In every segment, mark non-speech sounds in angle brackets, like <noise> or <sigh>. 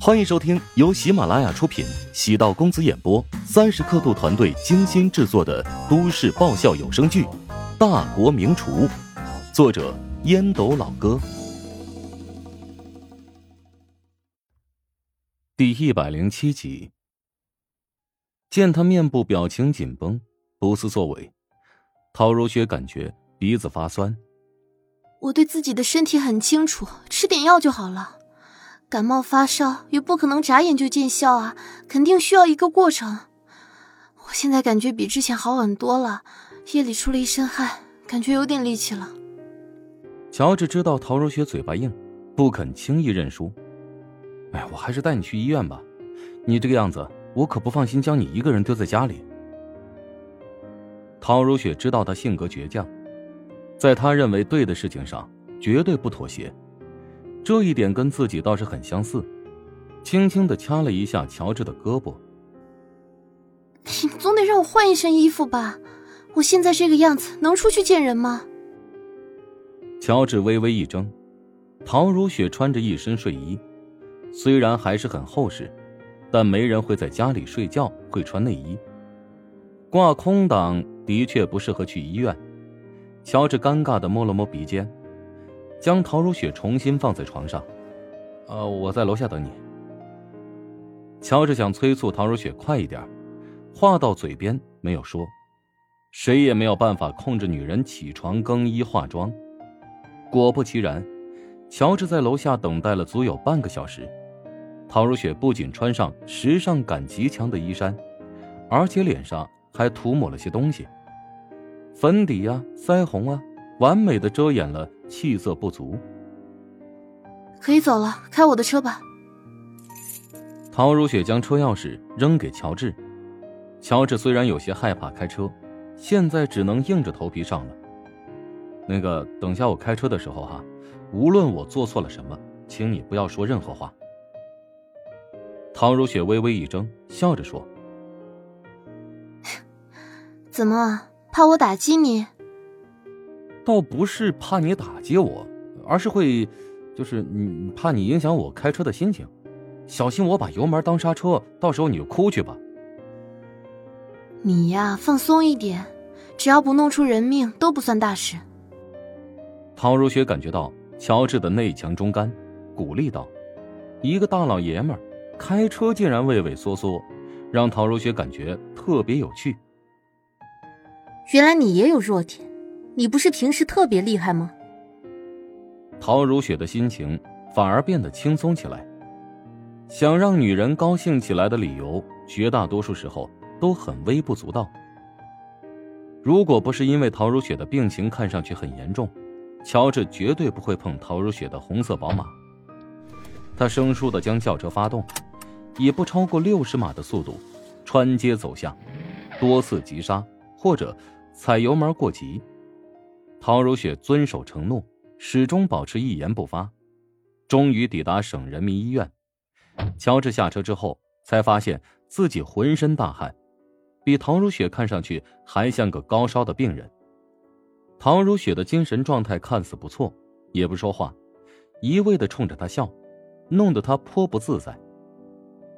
欢迎收听由喜马拉雅出品、喜道公子演播、三十刻度团队精心制作的都市爆笑有声剧《大国名厨》，作者烟斗老哥，第一百零七集。见他面部表情紧绷，不思作为，陶如雪感觉鼻子发酸。我对自己的身体很清楚，吃点药就好了。感冒发烧也不可能眨眼就见效啊，肯定需要一个过程。我现在感觉比之前好很多了，夜里出了一身汗，感觉有点力气了。乔治知道陶如雪嘴巴硬，不肯轻易认输。哎，我还是带你去医院吧。你这个样子，我可不放心将你一个人丢在家里。陶如雪知道他性格倔强，在他认为对的事情上绝对不妥协。这一点跟自己倒是很相似，轻轻的掐了一下乔治的胳膊。你总得让我换一身衣服吧？我现在这个样子能出去见人吗？乔治微微一怔，陶如雪穿着一身睡衣，虽然还是很厚实，但没人会在家里睡觉会穿内衣。挂空档的确不适合去医院。乔治尴尬的摸了摸鼻尖。将陶如雪重新放在床上，呃，我在楼下等你。乔治想催促陶如雪快一点，话到嘴边没有说，谁也没有办法控制女人起床更衣化妆。果不其然，乔治在楼下等待了足有半个小时。陶如雪不仅穿上时尚感极强的衣衫，而且脸上还涂抹了些东西，粉底呀，腮红啊。完美的遮掩了气色不足。可以走了，开我的车吧。陶如雪将车钥匙扔给乔治。乔治虽然有些害怕开车，现在只能硬着头皮上了。那个，等下我开车的时候哈，无论我做错了什么，请你不要说任何话。陶如雪微微一怔，笑着说：“ <laughs> 怎么，怕我打击你？”倒不是怕你打击我，而是会，就是你怕你影响我开车的心情，小心我把油门当刹车，到时候你就哭去吧。你呀，放松一点，只要不弄出人命都不算大事。陶如雪感觉到乔治的内强中干，鼓励道：“一个大老爷们儿开车竟然畏畏缩缩，让陶如雪感觉特别有趣。原来你也有弱点。”你不是平时特别厉害吗？陶如雪的心情反而变得轻松起来。想让女人高兴起来的理由，绝大多数时候都很微不足道。如果不是因为陶如雪的病情看上去很严重，乔治绝对不会碰陶如雪的红色宝马。他生疏的将轿车发动，以不超过六十码的速度穿街走巷，多次急刹或者踩油门过急。陶如雪遵守承诺，始终保持一言不发，终于抵达省人民医院。乔治下车之后，才发现自己浑身大汗，比陶如雪看上去还像个高烧的病人。陶如雪的精神状态看似不错，也不说话，一味的冲着他笑，弄得他颇不自在。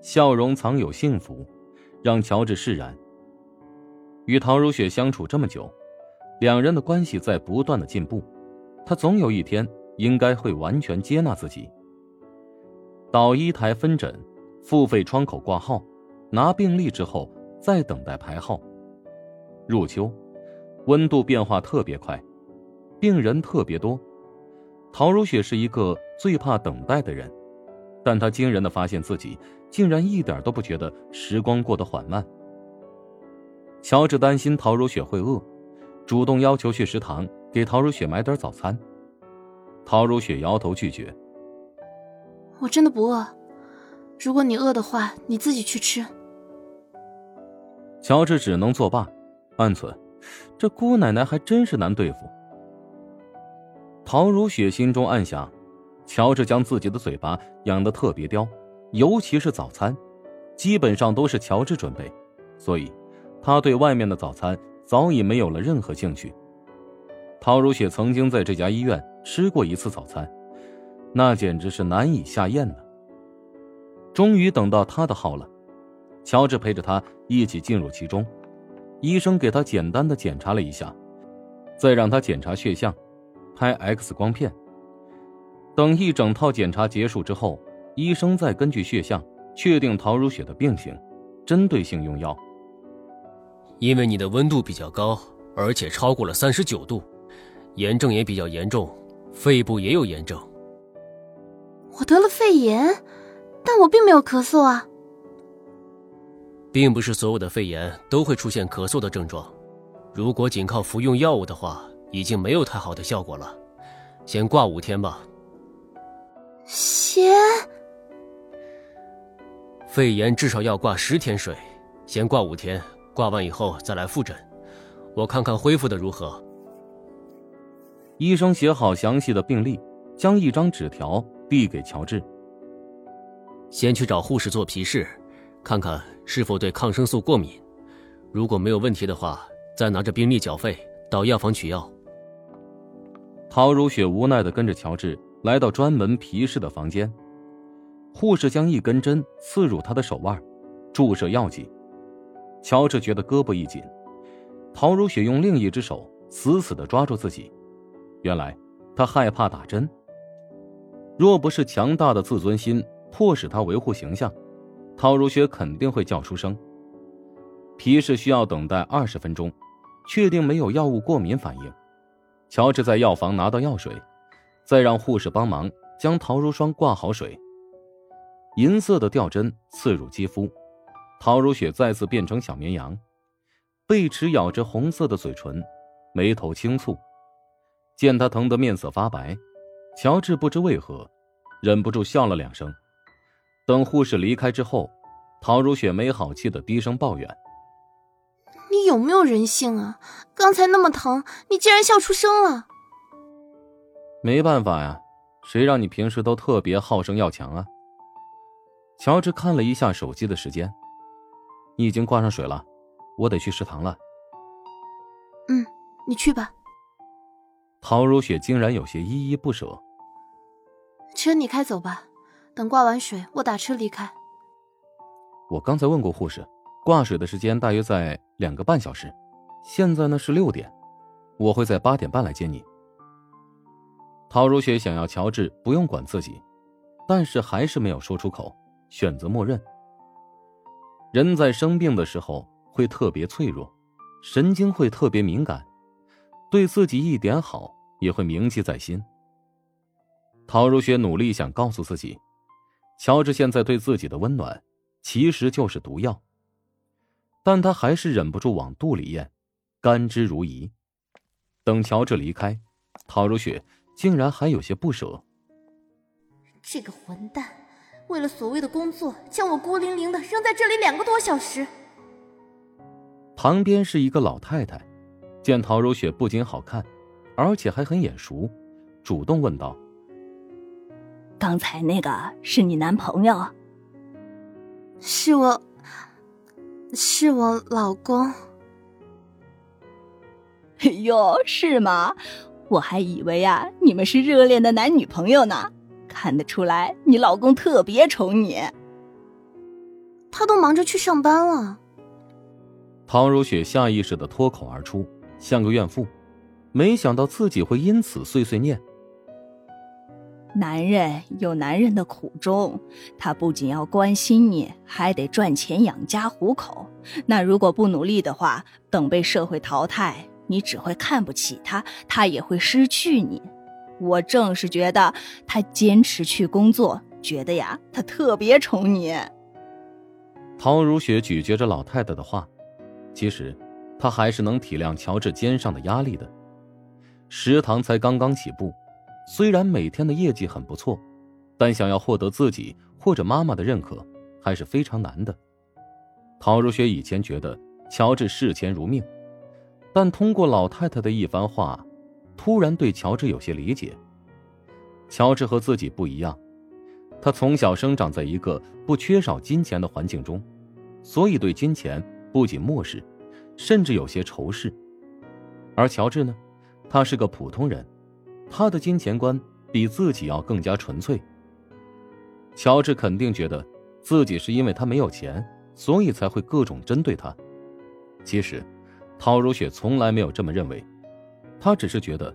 笑容藏有幸福，让乔治释然。与陶如雪相处这么久。两人的关系在不断的进步，他总有一天应该会完全接纳自己。导医台分诊，付费窗口挂号，拿病历之后再等待排号。入秋，温度变化特别快，病人特别多。陶如雪是一个最怕等待的人，但她惊人的发现自己竟然一点都不觉得时光过得缓慢。乔治担心陶如雪会饿。主动要求去食堂给陶如雪买点早餐，陶如雪摇头拒绝。我真的不饿，如果你饿的话，你自己去吃。乔治只能作罢，暗存，这姑奶奶还真是难对付。陶如雪心中暗想，乔治将自己的嘴巴养得特别刁，尤其是早餐，基本上都是乔治准备，所以，他对外面的早餐。早已没有了任何兴趣。陶如雪曾经在这家医院吃过一次早餐，那简直是难以下咽呢。终于等到他的号了，乔治陪着他一起进入其中。医生给他简单的检查了一下，再让他检查血象，拍 X 光片。等一整套检查结束之后，医生再根据血象确定陶如雪的病情，针对性用药。因为你的温度比较高，而且超过了三十九度，炎症也比较严重，肺部也有炎症。我得了肺炎，但我并没有咳嗽啊。并不是所有的肺炎都会出现咳嗽的症状，如果仅靠服用药物的话，已经没有太好的效果了。先挂五天吧。先。肺炎至少要挂十天水，先挂五天，挂完以后再来复诊，我看看恢复的如何。医生写好详细的病历，将一张纸条递给乔治。先去找护士做皮试，看看是否对抗生素过敏。如果没有问题的话，再拿着病历缴费到药房取药。陶如雪无奈的跟着乔治。来到专门皮试的房间，护士将一根针刺入他的手腕，注射药剂。乔治觉得胳膊一紧，陶如雪用另一只手死死的抓住自己。原来他害怕打针。若不是强大的自尊心迫使他维护形象，陶如雪肯定会叫出声。皮试需要等待二十分钟，确定没有药物过敏反应。乔治在药房拿到药水。再让护士帮忙将陶如霜挂好水。银色的吊针刺入肌肤，陶如雪再次变成小绵羊，贝齿咬着红色的嘴唇，眉头轻蹙。见他疼得面色发白，乔治不知为何，忍不住笑了两声。等护士离开之后，陶如雪没好气的低声抱怨：“你有没有人性啊？刚才那么疼，你竟然笑出声了。”没办法呀，谁让你平时都特别好胜要强啊？乔治看了一下手机的时间，你已经挂上水了，我得去食堂了。嗯，你去吧。陶如雪竟然有些依依不舍。车你开走吧，等挂完水我打车离开。我刚才问过护士，挂水的时间大约在两个半小时，现在呢是六点，我会在八点半来接你。陶如雪想要乔治不用管自己，但是还是没有说出口，选择默认。人在生病的时候会特别脆弱，神经会特别敏感，对自己一点好也会铭记在心。陶如雪努力想告诉自己，乔治现在对自己的温暖其实就是毒药，但她还是忍不住往肚里咽，甘之如饴。等乔治离开，陶如雪。竟然还有些不舍。这个混蛋，为了所谓的工作，将我孤零零的扔在这里两个多小时。旁边是一个老太太，见陶如雪不仅好看，而且还很眼熟，主动问道：“刚才那个是你男朋友？”“是我，是我老公。”“哎呦，是吗？”我还以为啊，你们是热恋的男女朋友呢。看得出来，你老公特别宠你。他都忙着去上班了。唐如雪下意识的脱口而出，像个怨妇，没想到自己会因此碎碎念。男人有男人的苦衷，他不仅要关心你，还得赚钱养家糊口。那如果不努力的话，等被社会淘汰。你只会看不起他，他也会失去你。我正是觉得他坚持去工作，觉得呀，他特别宠你。陶如雪咀嚼着老太太的话，其实，她还是能体谅乔治肩上的压力的。食堂才刚刚起步，虽然每天的业绩很不错，但想要获得自己或者妈妈的认可，还是非常难的。陶如雪以前觉得乔治视钱如命。但通过老太太的一番话，突然对乔治有些理解。乔治和自己不一样，他从小生长在一个不缺少金钱的环境中，所以对金钱不仅漠视，甚至有些仇视。而乔治呢，他是个普通人，他的金钱观比自己要更加纯粹。乔治肯定觉得自己是因为他没有钱，所以才会各种针对他。其实，陶如雪从来没有这么认为，她只是觉得，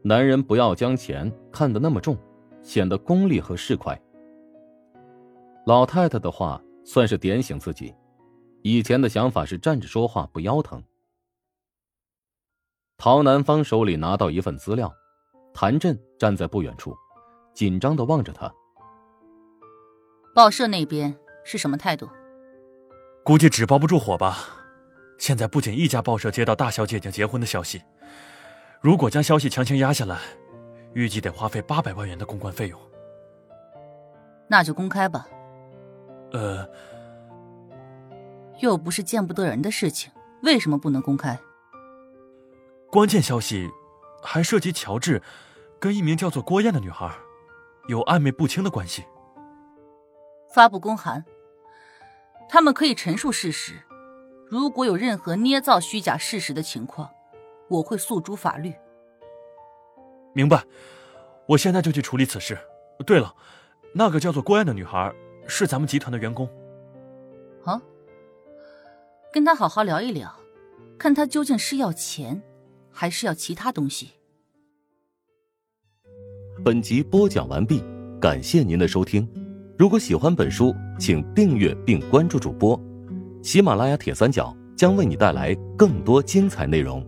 男人不要将钱看得那么重，显得功利和市侩。老太太的话算是点醒自己，以前的想法是站着说话不腰疼。陶南方手里拿到一份资料，谭震站在不远处，紧张的望着他。报社那边是什么态度？估计纸包不住火吧。现在不仅一家报社接到大小姐已经结婚的消息，如果将消息强行压下来，预计得花费八百万元的公关费用。那就公开吧。呃，又不是见不得人的事情，为什么不能公开？关键消息还涉及乔治跟一名叫做郭燕的女孩有暧昧不清的关系。发布公函，他们可以陈述事实。如果有任何捏造虚假事实的情况，我会诉诸法律。明白，我现在就去处理此事。对了，那个叫做郭燕的女孩是咱们集团的员工。啊，跟她好好聊一聊，看她究竟是要钱，还是要其他东西。本集播讲完毕，感谢您的收听。如果喜欢本书，请订阅并关注主播。喜马拉雅铁三角将为你带来更多精彩内容。